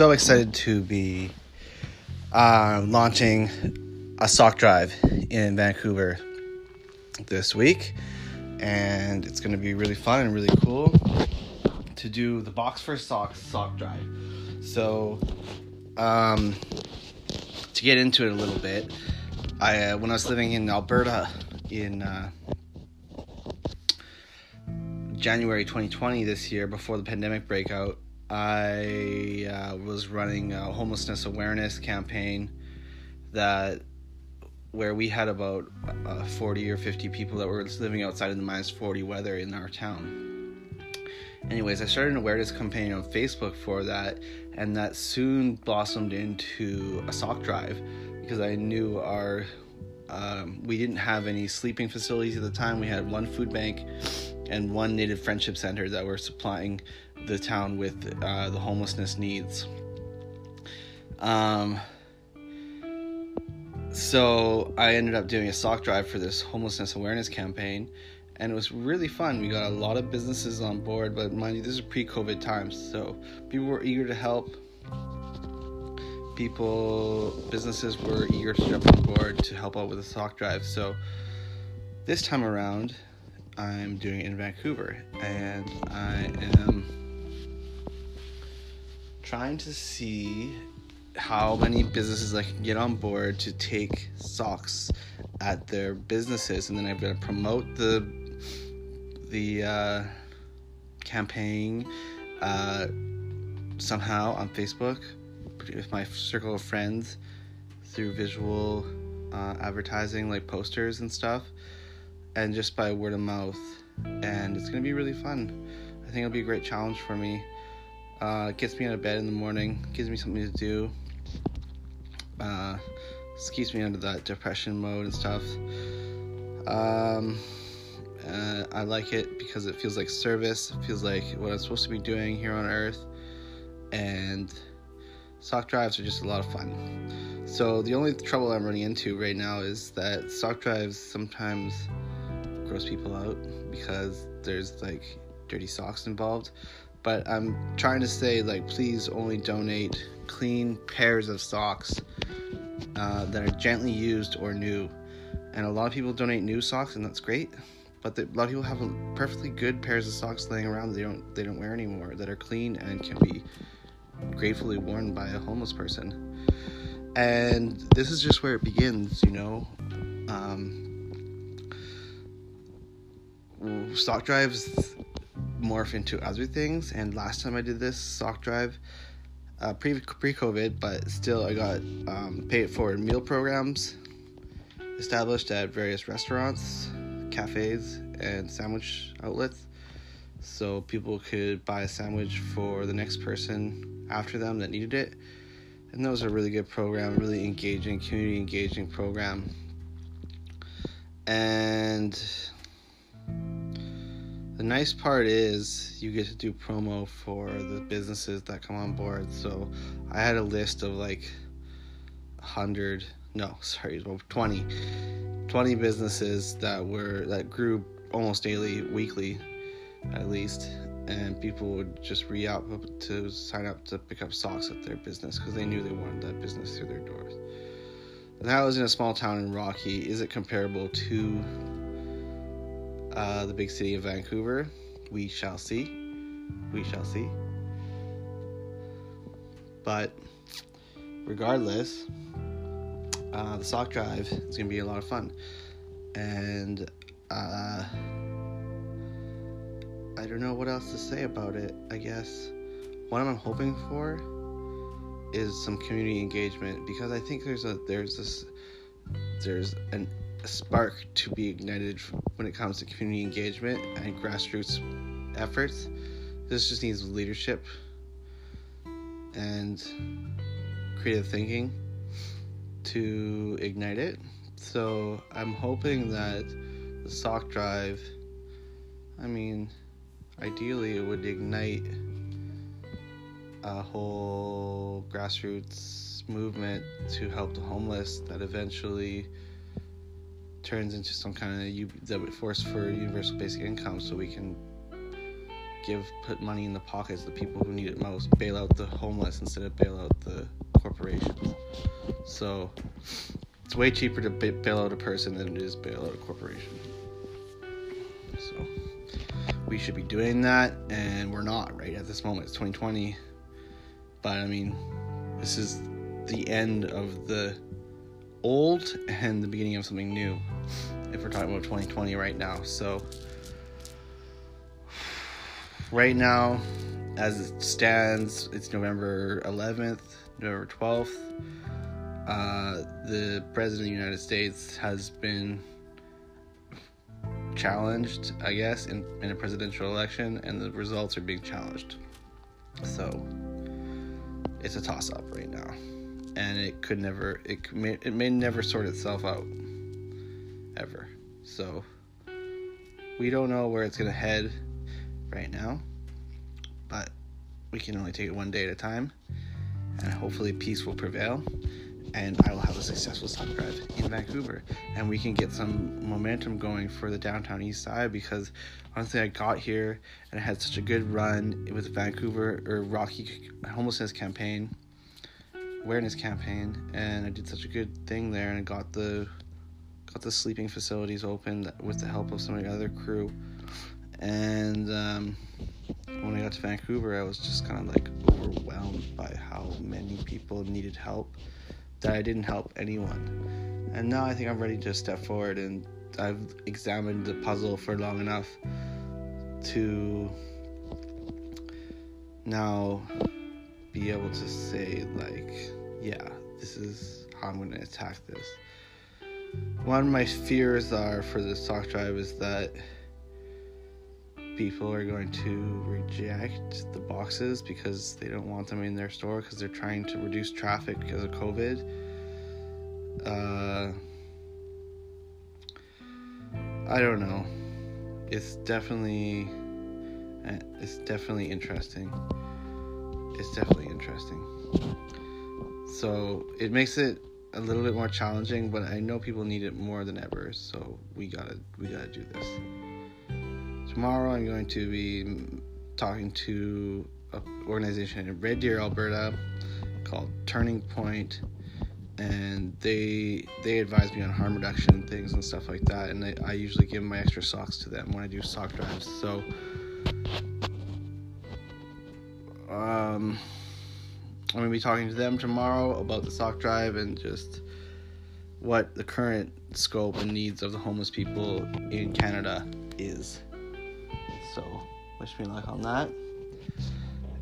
so excited to be uh, launching a sock drive in Vancouver this week, and it's going to be really fun and really cool to do the box for socks sock drive. So, um, to get into it a little bit, I uh, when I was living in Alberta in uh, January 2020 this year, before the pandemic breakout, I uh, was running a homelessness awareness campaign that where we had about uh, 40 or 50 people that were living outside of the minus 40 weather in our town. Anyways, I started an awareness campaign on Facebook for that, and that soon blossomed into a sock drive because I knew our um, we didn't have any sleeping facilities at the time. We had one food bank and one Native Friendship Center that were supplying the town with uh, the homelessness needs. Um, so I ended up doing a sock drive for this homelessness awareness campaign, and it was really fun. We got a lot of businesses on board, but mind you, this is pre-COVID times, so people were eager to help. People, businesses were eager to jump on board to help out with the sock drive. So this time around, I'm doing it in Vancouver, and I trying to see how many businesses I can get on board to take socks at their businesses, and then I'm to promote the the uh, campaign uh, somehow on Facebook with my circle of friends through visual uh, advertising like posters and stuff and just by word of mouth. And it's going to be really fun. I think it'll be a great challenge for me. Uh, gets me out of bed in the morning, gives me something to do. Uh, keeps me out of that depression mode and stuff. Um, uh, I like it because it feels like service. It feels like what I'm supposed to be doing here on Earth. And sock drives are just a lot of fun. So the only trouble I'm running into right now is that sock drives sometimes gross people out because there's like dirty socks involved. But I'm trying to say, like, please only donate clean pairs of socks uh, that are gently used or new. And a lot of people donate new socks, and that's great. But the, a lot of people have perfectly good pairs of socks laying around that they don't they don't wear anymore that are clean and can be gratefully worn by a homeless person. And this is just where it begins, you know. Um, sock drives morph into other things. And last time I did this sock drive, uh, pre pre COVID, but still I got um, pay it forward meal programs established at various restaurants, cafes, and sandwich outlets. So people could buy a sandwich for the next person after them that needed it. And that was a really good program, really engaging, community engaging program. And the nice part is you get to do promo for the businesses that come on board. So I had a list of like 100, no, sorry, 20, 20 businesses that were that grew almost daily, weekly, at least, and people would just re-up to sign up to pick up socks at their business because they knew they wanted that business through their doors. And that was in a small town in Rocky. Is it comparable to uh, the big city of Vancouver. We shall see. We shall see. But regardless, uh, the sock drive is going to be a lot of fun. And uh, I don't know what else to say about it. I guess what I'm hoping for is some community engagement because I think there's a there's this there's an spark to be ignited when it comes to community engagement and grassroots efforts. This just needs leadership and creative thinking to ignite it. So I'm hoping that the sock drive, I mean, ideally it would ignite a whole grassroots movement to help the homeless that eventually turns into some kind of would force for universal basic income so we can give put money in the pockets of the people who need it most, bail out the homeless instead of bail out the corporations. So it's way cheaper to bail out a person than it is bail out a corporation. So we should be doing that, and we're not right at this moment. It's 2020, but I mean, this is the end of the old and the beginning of something new. If we're talking about 2020 right now, so right now, as it stands, it's November 11th, November 12th. Uh, the President of the United States has been challenged, I guess, in, in a presidential election, and the results are being challenged. So it's a toss up right now. And it could never, it may, it may never sort itself out. Ever. So we don't know where it's going to head right now, but we can only take it one day at a time, and hopefully peace will prevail, and I will have a successful sock drive in Vancouver, and we can get some momentum going for the downtown east side because honestly, I got here and I had such a good run with Vancouver or Rocky homelessness campaign, awareness campaign, and I did such a good thing there, and I got the got the sleeping facilities open with the help of some of the other crew and um, when I got to Vancouver, I was just kind of like overwhelmed by how many people needed help that I didn't help anyone. And now I think I'm ready to step forward and I've examined the puzzle for long enough to now be able to say, like, yeah, this is how I'm going to attack this. One of my fears are for the sock drive is that people are going to reject the boxes because they don't want them in their store because they're trying to reduce traffic because of COVID. Uh, I don't know. It's definitely, eh, it's definitely interesting. It's definitely interesting. So it makes it a little bit more challenging, but I know people need it more than ever. So we gotta, we gotta do this. Tomorrow I'm going to be talking to an organization in Red Deer, Alberta called Turning Point and they they advise me on harm reduction things and stuff like that and I, I usually give my extra socks to them when I do sock drives so um, I'm going to be talking to them tomorrow about the sock drive and just what the current scope and needs of the homeless people in Canada is. So, wish me luck on that.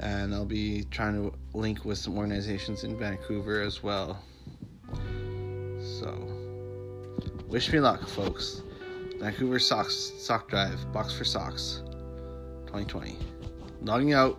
And I'll be trying to link with some organizations in Vancouver as well. So, wish me luck, folks. Vancouver Socks Sock Drive, Box for Socks, 2020. Logging out.